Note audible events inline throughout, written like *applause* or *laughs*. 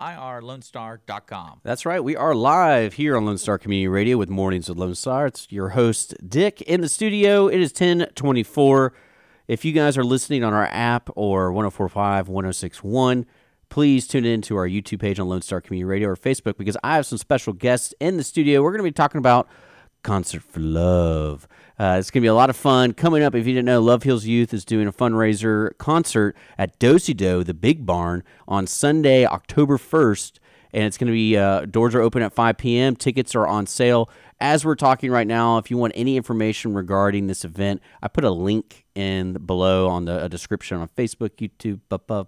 www.irlonestar.com. That's right. We are live here on Lone Star Community Radio with Mornings with Lone Star. It's your host, Dick, in the studio. It is 1024. If you guys are listening on our app or 1045, 1061, please tune in to our YouTube page on Lone Star Community Radio or Facebook because I have some special guests in the studio. We're going to be talking about Concert for Love. Uh, it's going to be a lot of fun. Coming up, if you didn't know, Love Heals Youth is doing a fundraiser concert at Dosey Doe, the Big Barn, on Sunday, October 1st. And it's going to be, uh, doors are open at 5 p.m. Tickets are on sale. As we're talking right now, if you want any information regarding this event, I put a link in below on the description on Facebook, YouTube,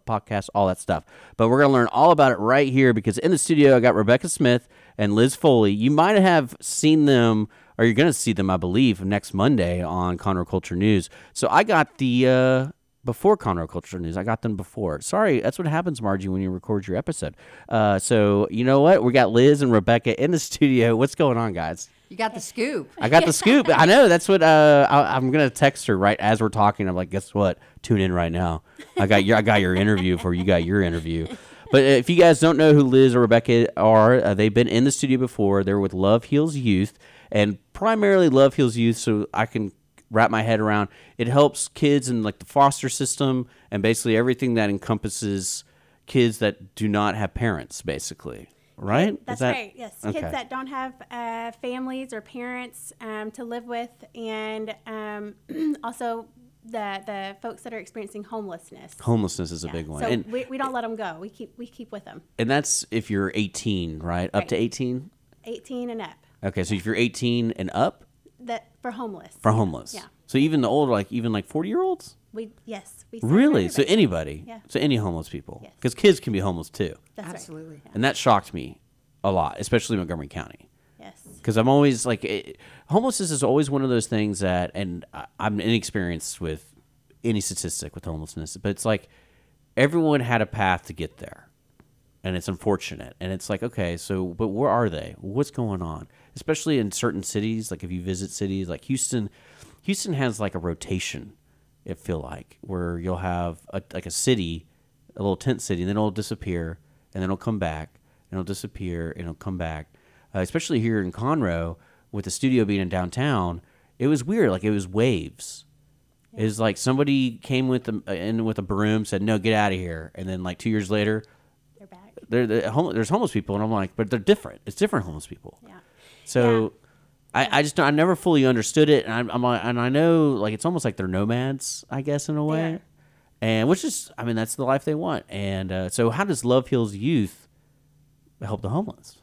podcast, all that stuff. But we're going to learn all about it right here because in the studio, I got Rebecca Smith and Liz Foley. You might have seen them or you're going to see them, I believe, next Monday on Conroe Culture News. So I got the uh, before Conroe Culture News. I got them before. Sorry, that's what happens, Margie, when you record your episode. Uh, so you know what? We got Liz and Rebecca in the *laughs* studio. What's going on, guys? You got the scoop. I got the scoop. I know. That's what uh, I, am gonna text her right as we're talking. I'm like, guess what? Tune in right now. I got your I got your interview for you got your interview. But if you guys don't know who Liz or Rebecca are, uh, they've been in the studio before. They're with Love Heals Youth and primarily Love Heals Youth, so I can wrap my head around. It helps kids in like the foster system and basically everything that encompasses kids that do not have parents, basically. Right? That's that, right. Yes, okay. kids that don't have uh, families or parents um, to live with, and um, *clears throat* also the the folks that are experiencing homelessness. Homelessness is a big one. So and, we, we don't let them go. We keep we keep with them. And that's if you're 18, right? Up to 18. 18 and up. Okay, so if you're 18 and up, that for homeless. For homeless. Yeah. So even the older, like even like 40 year olds. We yes. We really? So anybody? Yeah. So any homeless people? Yes. Because kids can be homeless too. That's Absolutely. Right. And that shocked me a lot, especially Montgomery County. Yes. Because I'm always like, it, homelessness is always one of those things that, and I, I'm inexperienced with any statistic with homelessness, but it's like everyone had a path to get there and it's unfortunate. And it's like, okay, so but where are they? What's going on? Especially in certain cities, like if you visit cities like Houston, Houston has like a rotation. It feel like where you'll have a, like a city, a little tent city, and then it'll disappear, and then it'll come back, and it'll disappear, and it'll come back. Uh, especially here in Conroe, with the studio being in downtown, it was weird. Like it was waves. Yeah. It was like somebody came with a, in with a broom, said, "No, get out of here," and then like two years later, they're, they're home, there's homeless people, and I'm like, but they're different. It's different homeless people. Yeah. So. Yeah. I, I just I never fully understood it, and I'm, I'm and I know like it's almost like they're nomads, I guess, in a way, and which is I mean that's the life they want. And uh, so, how does Love Heals Youth help the homeless?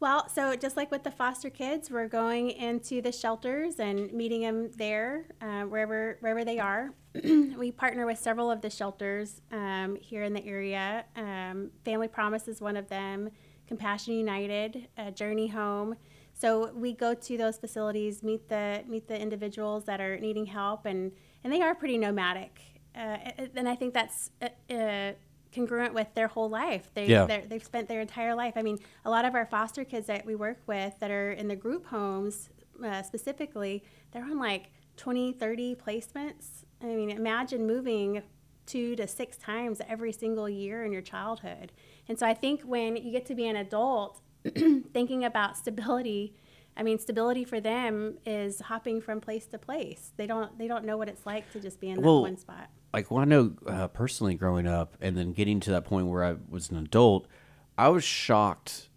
Well, so just like with the foster kids, we're going into the shelters and meeting them there, uh, wherever wherever they are. *clears throat* we partner with several of the shelters um, here in the area. Um, Family Promise is one of them. Compassion United, uh, Journey Home. So we go to those facilities, meet the meet the individuals that are needing help, and and they are pretty nomadic. Uh, and I think that's uh, uh congruent with their whole life. They, yeah. They've spent their entire life. I mean, a lot of our foster kids that we work with that are in the group homes uh, specifically, they're on like 20, 30 placements. I mean, imagine moving two to six times every single year in your childhood. And so I think when you get to be an adult, *clears throat* thinking about stability, I mean, stability for them is hopping from place to place. They don't they don't know what it's like to just be in that one spot like well, I know uh, personally growing up and then getting to that point where I was an adult, I was shocked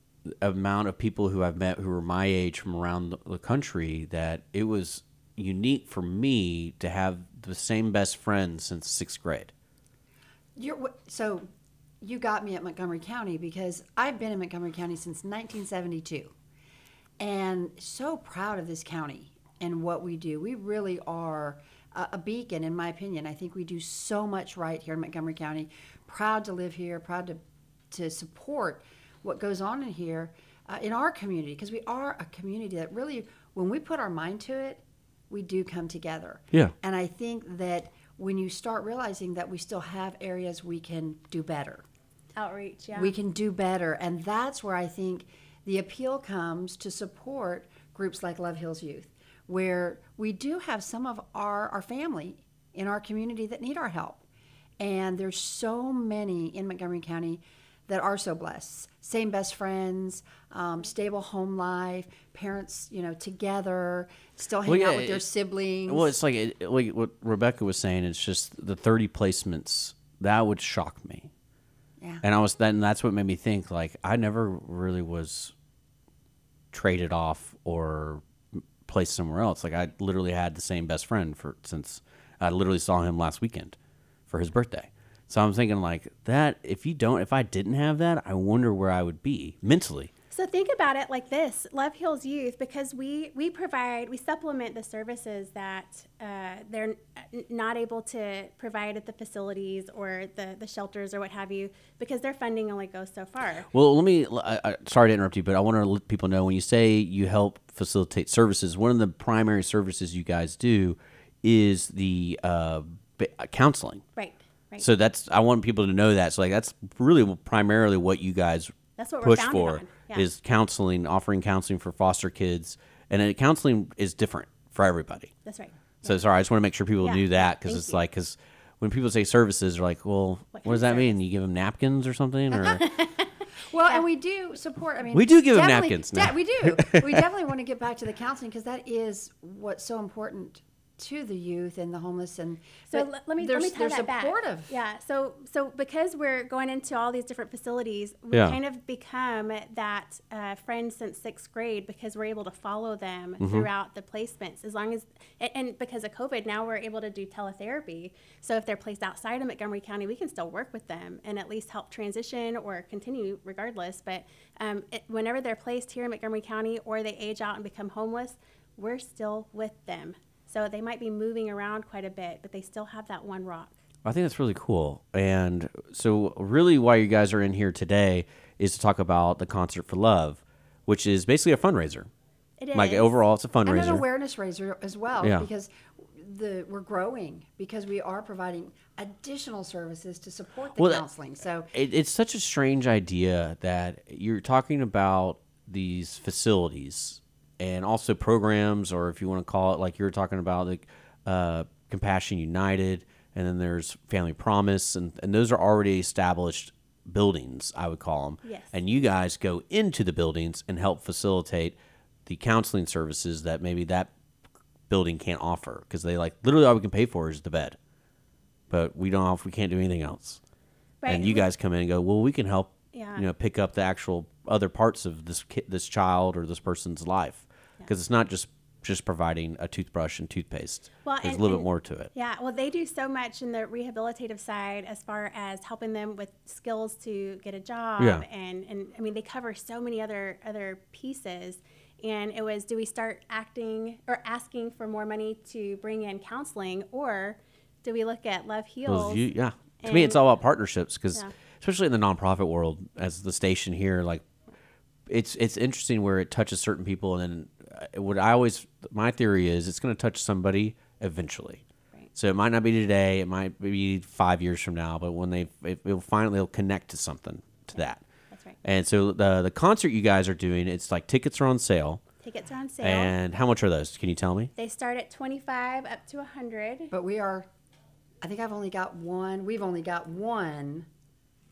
amount of people who I've met who were my age from around the country that it was unique for me to have the same best friend since sixth grade. You're, so you got me at Montgomery County because I've been in Montgomery County since 1972 and so proud of this county and what we do. We really are a, beacon, in my opinion. I think we do so much right here in Montgomery County. Proud to live here, proud to, to support what goes on in here uh, in our community because we are a community that really, when we put our mind to it, we do come together. Yeah. And I think that when you start realizing that we still have areas we can do better, Outreach, yeah. we can do better. And that's where I think the appeal comes to support groups like Love Heals Youth, where we do have some of our, our family in our community that need our help. And there's so many in Montgomery County that are so blessed. Same best friends, um, stable home life, parents, you know, together, still hang Well, out with their siblings. Well, it's like it, like what Rebecca was saying. It's just the thirty placements that would shock me. Yeah. And I was then that's what made me think like I never really was traded off or placed somewhere else. Like I literally had the same best friend for since I literally saw him last weekend for his birthday. So I'm thinking like that if you don't if I didn't have that, I wonder where I would be mentally. So think about it like this: Love Heals Youth, because we we provide we supplement the services that uh, they're n- not able to provide at the facilities or the the shelters or what have you, because their funding only goes so far. Well, let me. I, I, sorry to interrupt you, but I want to let people know when you say you help facilitate services, one of the primary services you guys do is the uh, uh, counseling. Right. Right. So that's I want people to know that. So like that's really primarily what you guys That's what push for yeah. is counseling, offering counseling for foster kids, and counseling is different for everybody. That's right. So sorry, I just want to make sure people Yeah, knew that because it's you. like because when people say services, they're like, well, what, What does that mean? You give them napkins or something, or *laughs* Well, and we do support. I mean, We do give them napkins de- we do. we *laughs* definitely want to get back to the counseling because that is what's so important to the youth and the homeless. And So let, let me they're, let me tie they're that back. Yeah. So so because we're going into all these different facilities, we Yeah. kind of become that uh, friend since sixth grade because we're able to follow them Mm-hmm. throughout the placements. As long as and, and because of COVID, now we're able to do teletherapy. So if they're placed outside of Montgomery County, we can still work with them and at least help transition or continue regardless. But um, it, whenever they're placed here in Montgomery County or they age out and become homeless, we're still with them. So they might be moving around quite a bit, but they still have that one rock. I think that's really cool. And so, really, why you guys are in here today is to talk about the Concert for Love, which is basically a fundraiser. It is. Like overall, it's a fundraiser. And an awareness raiser as well Yeah. because the we're growing because we are providing additional services to support the Well, counseling. So It, it's such a strange idea that you're talking about these facilities and also programs, or if you want to call it like you're talking about, like uh, Compassion United, and then there's Family Promise, and, and those are already established buildings, I would call them. Yes. And you guys go into the buildings and help facilitate the counseling services that maybe that building can't offer because they like literally all we can pay for is the bed, but we don't offer, we can't do anything else Right. and you guys come in and go, well, we can help, Yeah. you know, pick up the actual other parts of this ki- this child or this person's life, because it's not just just providing a toothbrush and toothpaste. Well, There's and- a little and- bit more to it. Yeah, well, they do so much in the rehabilitative side as far as helping them with skills to get a job, Yeah. and and I mean they cover so many other other pieces. And it was, do we start acting or asking for more money to bring in counseling, or do we look at Love Well, Heals? you- yeah, to me, it's all about partnerships because, Yeah. especially in the nonprofit world, as the station here, like it's it's interesting where it touches certain people, and then uh, what I always my theory is it's going to touch somebody eventually. Right. So it might not be today, it might be five years from now, but when they it, will finally it'll connect to something to that. That's right. And so the the concert you guys are doing, it's like tickets are on sale. Tickets are on sale. And how much are those? Can you tell me? they start at 25 up to 100. but we are I think I've only got one we've only got one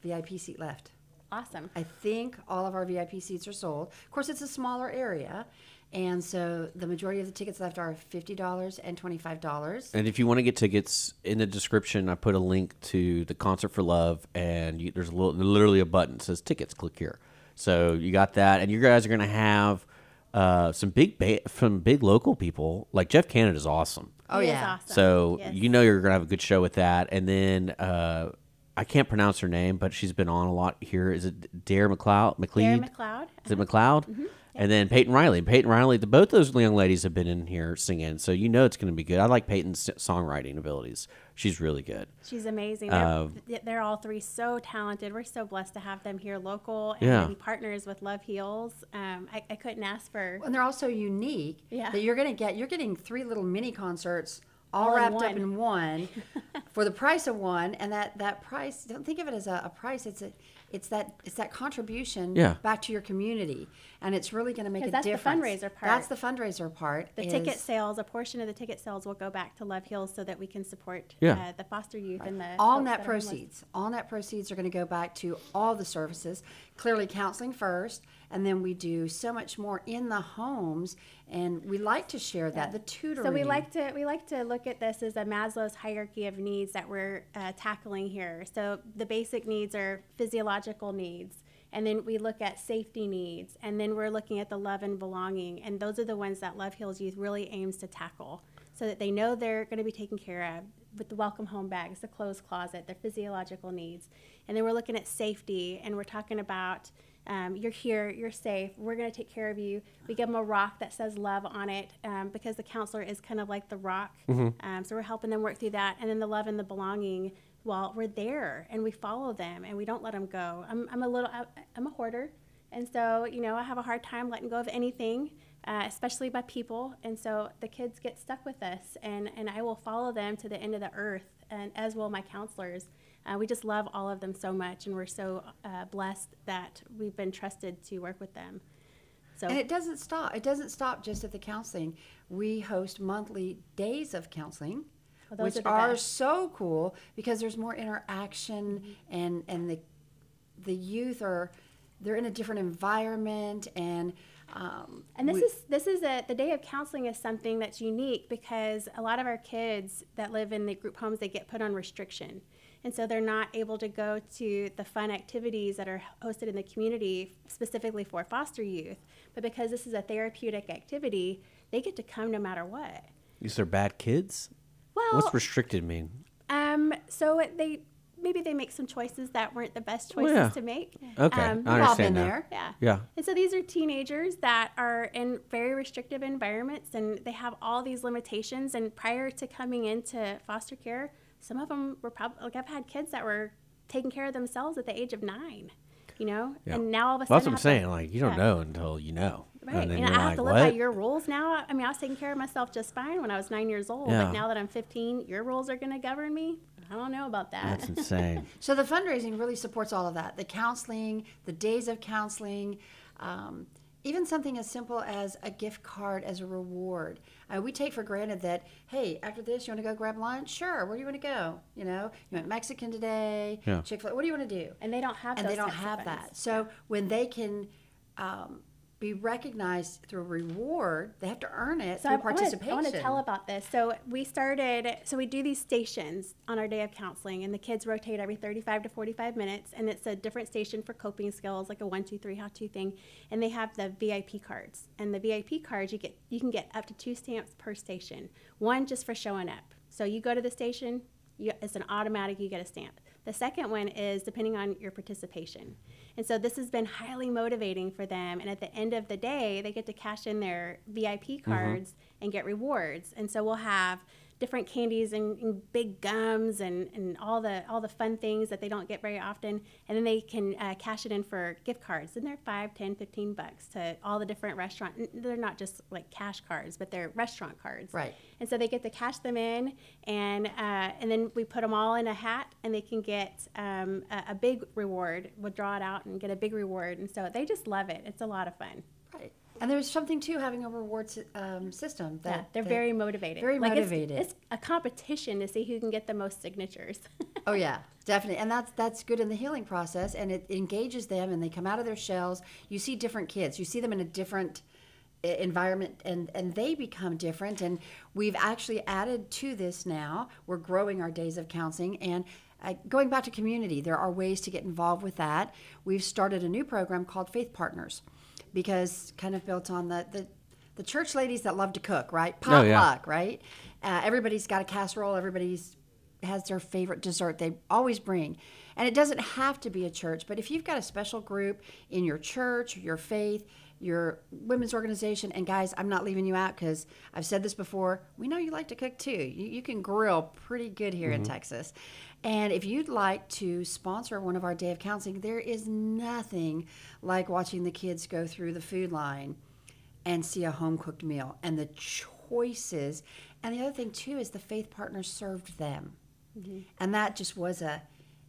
VIP seat left. Awesome. I think all of our VIP seats are sold. Of course, it's a smaller area, and so the majority of the tickets left are fifty dollars and twenty five dollars. And if you want to get tickets, in the description, I put a link to the Concert for Love, and you, there's a little, literally a button that says tickets. Click here. So you got that, and you guys are going to have uh, some big, ba- some big local people. Like Jeff Canada's awesome. Oh He yeah, awesome. So Yes. you know you're going to have a good show with that, and then uh, I can't pronounce her name, but she's been on a lot here. Is it Dare McLeod? McLeod? Darren McLeod. Is it McLeod? And then Peyton Riley. Peyton Riley. The, both those young ladies have been in here singing, so you know it's going to be good. I like Peyton's songwriting abilities. She's really good. She's amazing. They're, Uh, they're all three so talented. We're so blessed to have them here local and Yeah. partners with Love Heals. Um, I, I couldn't ask for. And they're also unique Yeah. that you're going to get. You're getting three little mini concerts all, All in wrapped up in one *laughs* for the price of one. And that that price, don't think of it as a, a price. It's a it's that it's that contribution Yeah. back to your community, and it's really going to make a 'Cause that's the fundraiser part. That's the fundraiser part. The is- ticket sales, a portion of the ticket sales will go back to Love Heals so that we can support Yeah. uh, the foster youth and the all net that homeless. proceeds all net proceeds are going to go back to all the services clearly counseling first and then we do so much more in the homes and we like to share that the tutoring So we like to we like to look at this as a Maslow's hierarchy of needs that we're uh, tackling here. So the basic needs are physiological needs, and then we look at safety needs, and then we're looking at the love and belonging, and those are the ones that Love Heals Youth really aims to tackle, so that they know they're going to be taken care of with the welcome home bags, the clothes closet, their physiological needs, and then we're looking at safety, and we're talking about um, you're here, you're safe, we're going to take care of you. We give them a rock that says love on it um, because the counselor is kind of like the rock. Um, so we're helping them work through that. And then the love and the belonging, well, we're there and we follow them and we don't let them go. I'm, I'm a little, I'm a hoarder. And so, you know, I have a hard time letting go of anything, uh, especially by people. And so the kids get stuck with us and, and I will follow them to the end of the earth and as will my counselors. Uh, we just love all of them so much, and we're so uh, blessed that we've been trusted to work with them. So and it doesn't stop it doesn't stop just at the counseling we host monthly days of counseling Oh, which are are so cool because there's more interaction and and the the youth are they're in a different environment and um, And this we- is this is a the day of counseling is something that's unique because a lot of our kids that live in the group homes they get put on restriction. And so they're not able to go to the fun activities that are hosted in the community specifically for foster youth. But because this is a therapeutic activity, they get to come no matter what. These are bad kids. Well, What's restricted mean? um, so they maybe they make some choices that weren't the best Well, choices yeah. to make. Okay, Um, I We've all understand been now. there. Yeah. Yeah. And so these are teenagers that are in very restrictive environments and they have all these limitations. And prior to coming into foster care, some of them were probably, like I've had kids that were taking care of themselves at the age of nine, you know? Yeah. And now all of a Well, sudden. that's what I'm to- saying. Like you don't yeah. know until you know, Right. and then And, you're I have like, to live what? by your rules now. I mean, I was taking care of myself just fine when I was nine years old. Yeah. But now that I'm 15, your rules are going to govern me? I don't know about that. That's *laughs* insane. So the fundraising really supports all of that. The counseling, the days of counseling, um, even something as simple as a gift card as a reward. Uh, we take for granted that, hey, after this, you want to go grab lunch? Sure. Where do you want to go? You know, you went Mexican today, Yeah. Chick fil A. What do you want to do? and they don't have and those they don't have funds. that. So when they can um, be recognized through a reward, they have to earn it So through I, participation. I want to tell about this. So we started. So we do these stations on our day of counseling, and the kids rotate every 35 to 45 minutes, and it's a different station for coping skills, like a one, two, three, how to thing. And they have the VIP cards, and the VIP cards you get you can get up to two stamps per station. One just for showing up. So you go to the station, you, it's an automatic. You get a stamp. The second one is depending on your participation. And so this has been highly motivating for them. And at the end of the day, they get to cash in their VIP mm-hmm. cards and get rewards. And so we'll have different candies and, and big gums and, and all the all the fun things that they don't get very often and then they can uh, cash it in for gift cards and they're 5 10 15 bucks to all the different restaurant n- they're not just like cash cards but they're restaurant cards Right. and so they get to cash them in, and uh, and then we put them all in a hat, and they can get um, a, a big reward. We'll draw it out and get a big reward, and so they just love it. It's a lot of fun. Right. And there's something too having a reward um, system that yeah, they're that- very motivated. very Like, motivated. It's, a competition to see who can get the most signatures. *laughs* Oh yeah, definitely, and that's that's good in the healing process, and it engages them, and they come out of their shells. You see different kids, you see them in a different environment, and and they become different. And we've actually added to this now. We're growing our days of counseling, and uh, going back to community, there are ways to get involved with that. We've started a new program called Faith Partners, because kind of built on the the the church ladies that love to cook, right? Oh, yeah. Potluck, right? Uh, everybody's got a casserole. Everybody's has their favorite dessert they always bring. And it doesn't have to be a church, but if you've got a special group in your church, your faith, your women's organization, and guys, I'm not leaving you out because I've said this before. We know you like to cook too. You, you can grill pretty good here in mm-hmm. Texas. And if you'd like to sponsor one of our day of counseling, there is nothing like watching the kids go through the food line and see a home cooked meal and the choices. And the other thing too is the faith partners served them, mm-hmm. and that just was a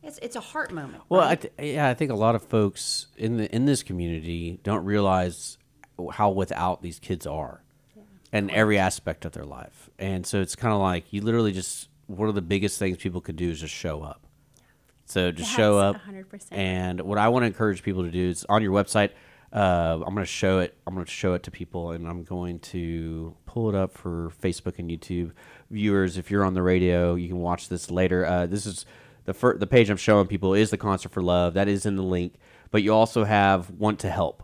it's it's a heart moment. Well, right? I th- yeah, I think a lot of folks in the in this community don't realize how without these kids are, in every aspect of their life. And so it's kind of like you literally just one of the biggest things people could do is just show up. So just show up. 100%. And what I want to encourage people to do is on your website. Uh, I'm going to show it. I'm going to show it to people, and I'm going to pull it up for Facebook and YouTube viewers. If you're on the radio, you can watch this later. Uh, this is the fir- the page I'm showing people is the concert for love. That is in the link, but you also have want to help.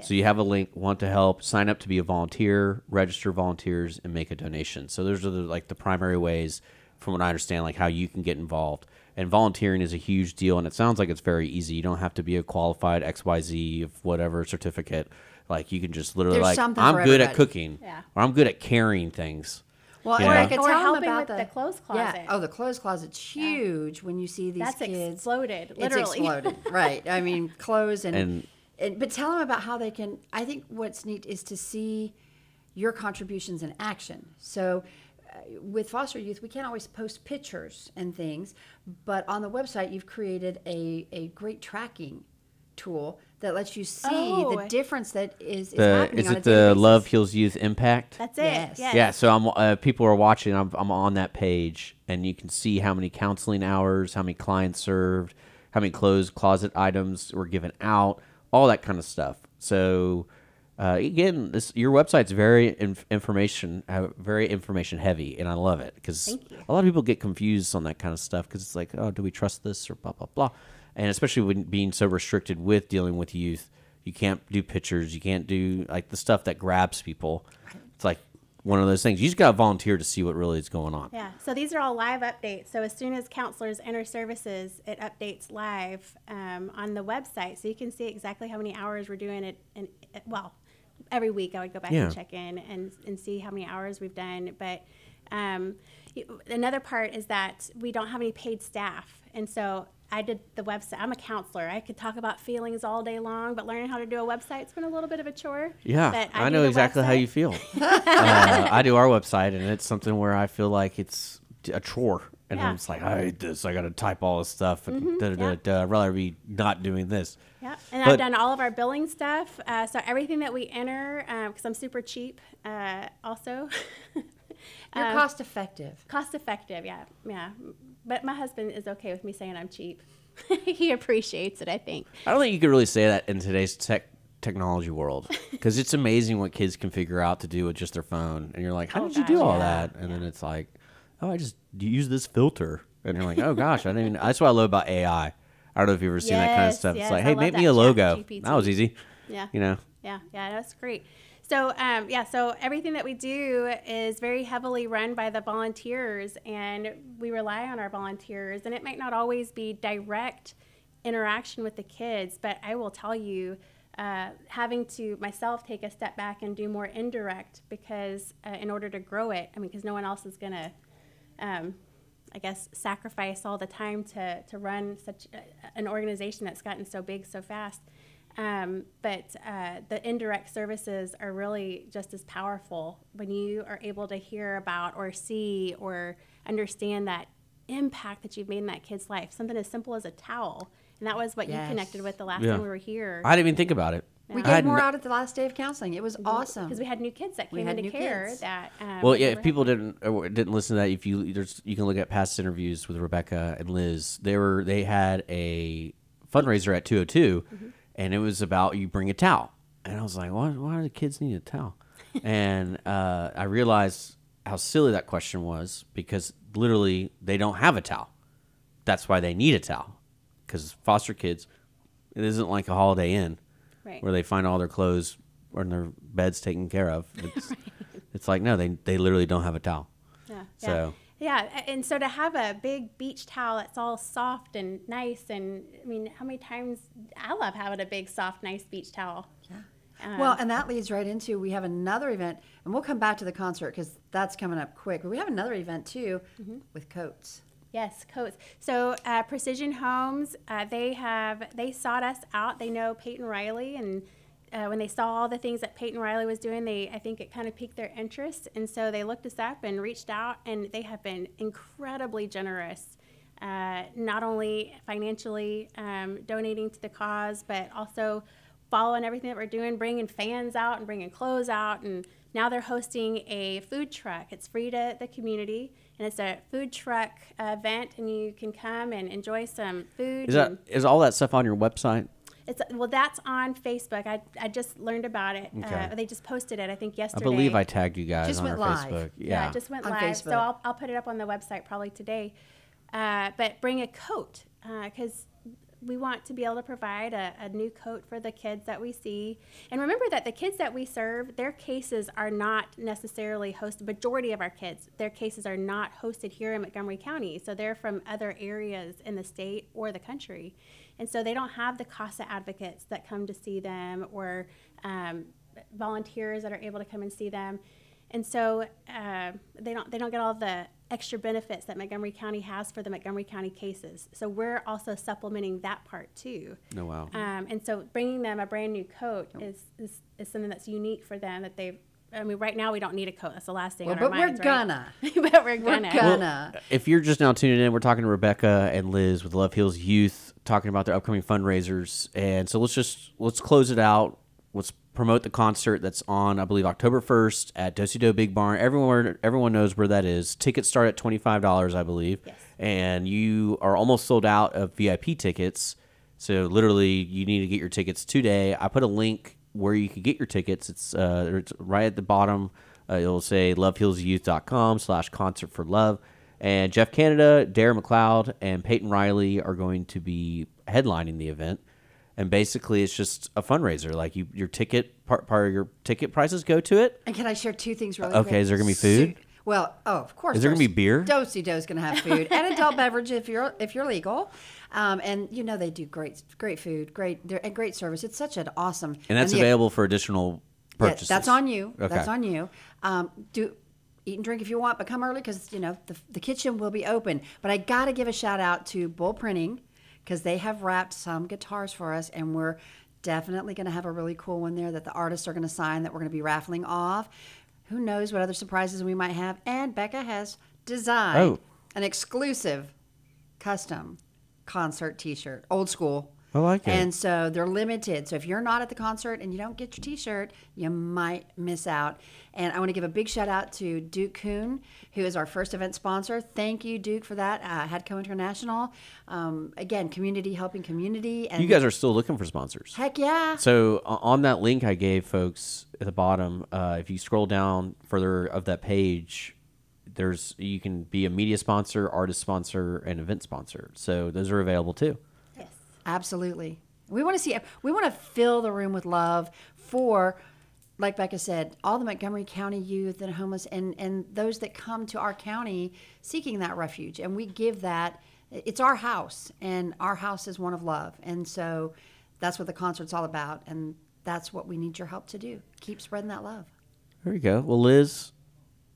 So you have a link, want to help, sign up to be a volunteer, register volunteers, and make a donation. So those are the, like the primary ways, from what I understand, like how you can get involved. And volunteering is a huge deal, and it sounds like it's very easy. You don't have to be a qualified X Y Z of whatever certificate. Like you can just literally There's like I'm good at cooking, Yeah. or I'm good at carrying things. Well, you and know? I could Or tell them about with the clothes Yeah. closet. Oh, the clothes closet's huge when you see these That's kids. exploded, It's literally. exploded, *laughs* right? I mean, clothes and, And- and but tell them about how they can. I think what's neat is to see your contributions in action. So. Uh, with foster youth, we can't always post pictures and things, but on the website, you've created a, a great tracking tool that lets you see Oh. the difference that is, is The happening is on a it the basis. Love Heals Youth Impact? That's it. Yes. Yes. Yeah, so I'm uh, people are watching. I'm I'm on that page, and you can see how many counseling hours, how many clients served, how many clothes closet items were given out, all that kind of stuff. So uh, again, this your website's very inf- information, uh, very information heavy, and I love it because a lot of people get confused on that kind of stuff because it's like, oh, do we trust this or blah blah blah, and especially when being so restricted with dealing with youth, you can't do pictures, you can't do like the stuff that grabs people. It's like one of those things. You just got to volunteer to see what really is going on. Yeah, so these are all live updates. So as soon as counselors enter services, it updates live um, on the website, so you can see exactly how many hours we're doing it. And well, every week I would go back Yeah. and check in and and see how many hours we've done. But um, another part is that we don't have any paid staff, and so. I did the website. I'm a counselor. I could talk about feelings all day long, but learning how to do a website's been a little bit of a chore. Yeah, But I, do know the exactly how you feel. *laughs* uh, I do our website, and it's something where I feel like it's a chore, and Yeah. I'm just like, I hate this. I got to type all this stuff, and da, da, da, da. I'd rather be not doing this. Yeah, and But- I've done all of our billing stuff. Uh, so everything that we enter, because I'm super cheap, uh, also *laughs* You're Um, cost effective. cost effective. Yeah, yeah. But my husband is okay with me saying I'm cheap. *laughs* he appreciates it, I think. I don't think you could really say that in today's tech technology world *laughs* because it's amazing what kids can figure out to do with just their phone, and you're like, how Oh, did you do all yeah. that? And then it's like, oh, I just use this filter, and you're like, oh gosh, I didn't. Even, that's what I love about AI. I don't know if you've ever seen that kind of stuff. yes, it's like, I hey, make me a logo. GPT. That was easy. Yeah. You know. Yeah, yeah, that's great. So, um, yeah, so everything that we do is very heavily run by the volunteers, and we rely on our volunteers. And it might not always be direct interaction with the kids, but I will tell you, uh, having to myself take a step back and do more indirect because uh, in order to grow it, I mean, because no one else is going to. Um, I guess sacrifice all the time to, to run such a, an organization that's gotten so big so fast. Um, but uh, the indirect services are really just as powerful when you are able to hear about or see or understand that impact that you've made in that kid's life. Something as simple as a towel. And that was what Yes. you connected with the last Yeah. time we were here. I didn't even think about it. We I gave more no- out at the last day of counseling. It was awesome. Because we had new kids that We came had into care kids. that. Um, Well, yeah. If people had. didn't or didn't listen to that, if you there's you can look at past interviews with Rebecca and Liz. They were they had a fundraiser at 202, Mm-hmm. And it was about you bring a towel, and I was like, why why do the kids need a towel? *laughs* and uh, I realized how silly that question was because literally they don't have a towel. That's why they need a towel because foster kids, it isn't like a Holiday Inn Right. where they find all their clothes or their beds taken care of. It's, *laughs* it's like no, they they literally don't have a towel. Yeah. So- Yeah, a- and so to have a big beach towel that's all soft and nice, and I mean, how many times I love having a big, soft, nice beach towel. Um, Well, and that leads right into we have another event, and we'll come back to the concert because that's coming up quick. But we have another event too Mm-hmm. with coats. Yes, coats. So uh, Precision Homes, uh, they have they sought us out. They know Peyton Riley, and uh, when they saw all the things that Peyton Riley was doing, they I think it kind of piqued their interest, and so they looked us up and reached out, and they have been incredibly generous. Uh, not only financially um, donating to the cause, but also following everything that we're doing, bringing fans out and bringing clothes out, and now they're hosting a food truck. It's free to the community, and it's a food truck event, and you can come and enjoy some food. Is that is all that stuff on your website? It's well, that's on Facebook. I, I just learned about it. Okay. Uh, they just posted it, I think yesterday. I believe I tagged you guys Just on our live. Facebook. Yeah, Yeah. it just went On live. So I'll, I'll put it up on the website probably today. Uh, but bring a coat because we want to be able to provide a, a new coat for the kids that we see. And remember that the kids that we serve, their cases are not necessarily hosted. Majority of our kids, their cases are not hosted here in Montgomery County. So they're from other areas in the state or the country. And so they don't have the CASA advocates that come to see them or um, volunteers that are able to come and see them. And so uh, they don't they don't get all the extra benefits that Montgomery County has for the Montgomery County cases. So we're also supplementing that part too. No, wow. Um, and so bringing them a brand new coat is, is, is something that's unique for them that they've. I mean, right now we don't need a coat. That's the last thing Well, on our but we're minds, right? gonna. *laughs* but we're We're gonna. gonna. If you're just now tuning in, we're talking to Rebecca and Liz with Love Heals Youth, talking about their upcoming fundraisers. And so let's just let's close it out. Let's promote the concert that's on, I believe, October first at Dosey Doe Big Barn. Everyone everyone knows where that is. Tickets start at twenty five dollars, I believe. Yes. And you are almost sold out of VIP tickets. So literally, you need to get your tickets today. I put a link where you can get your tickets. It's uh, it's right at the bottom. Uh, it'll say lovehealsyouth.com slash concert for love. And Jeff Canada, Darren McLeod, and Peyton Riley are going to be headlining the event. And basically, it's just a fundraiser. Like you, your ticket part, part of your ticket prices go to it. And can I share two things really Okay, quick? is there gonna be food? Well, oh, of course. Is there gonna be beer? Dosey Doe's gonna have food and *laughs* adult beverage if you're if you're legal, um, and you know they do great great food, great and great service. It's such an awesome And that's the- available for additional Yeah, purchases. that's on you. Okay. That's on you. Um, do eat and drink if you want, but come early because you know the, the kitchen will be open. But I got to give a shout out to Bull Printing because they have wrapped some guitars for us, and we're definitely going to have a really cool one there that the artists are going to sign that we're going to be raffling off. Who knows what other surprises we might have? And Becca has designed Oh. an exclusive custom concert T-shirt, old school. I like it. And so they're limited. So if you're not at the concert and you don't get your T-shirt, you might miss out. And I want to give a big shout out to Duke Kuhn, who is our first event sponsor. Thank you, Duke, for that. Uh, Hadco International. Um, again, community helping community. And You guys are still looking for sponsors. heck yeah. So on that link I gave folks at the bottom, uh, if you scroll down further of that page, there's you can be a media sponsor, artist sponsor, and event sponsor. So those are available too. Absolutely. We want to see, we want to fill the room with love for, like Becca said, all the Montgomery County youth and homeless and, and those that come to our county seeking that refuge. And we give that, it's our house, and our house is one of love. And so that's what the concert's all about. And that's what we need your help to do. Keep spreading that love. There you go. Well, Liz,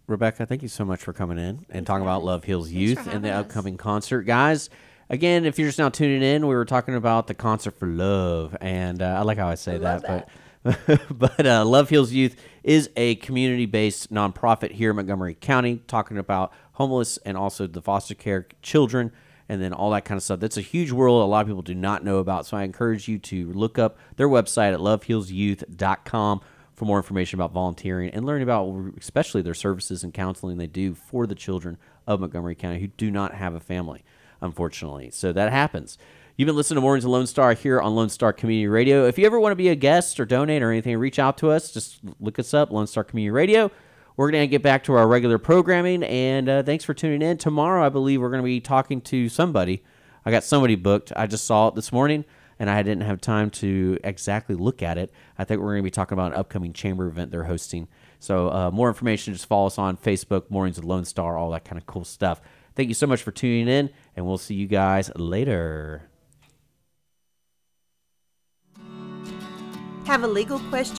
Rebecca, thank you so much for coming in and talking about Love Heals Youth and the us. upcoming concert, guys. Again, if you're just now tuning in, we were talking about the concert for love, and uh, I like how I say that, but *laughs* but uh, Love Heals Youth is a community-based nonprofit here in Montgomery County, talking about homeless and also the foster care children, and then all that kind of stuff. That's a huge world a lot of people do not know about. So I encourage you to look up their website at lovehealsyouth.com for more information about volunteering and learn about especially their services and counseling they do for the children of Montgomery County who do not have a family, unfortunately. So that happens. You've been listening to Mornings of Lone Star here on Lone Star Community Radio. If you ever want to be a guest or donate or anything, reach out to us. Just look us up, Lone Star Community Radio. We're going to get back to our regular programming, and uh, thanks for tuning in. Tomorrow, I believe we're going to be talking to somebody. I got somebody booked. I just saw it this morning, and I didn't have time to exactly look at it. I think we're going to be talking about an upcoming chamber event they're hosting. So, uh, more information, just follow us on Facebook, Mornings with Lone Star, all that kind of cool stuff. Thank you so much for tuning in, and we'll see you guys later. Have a legal question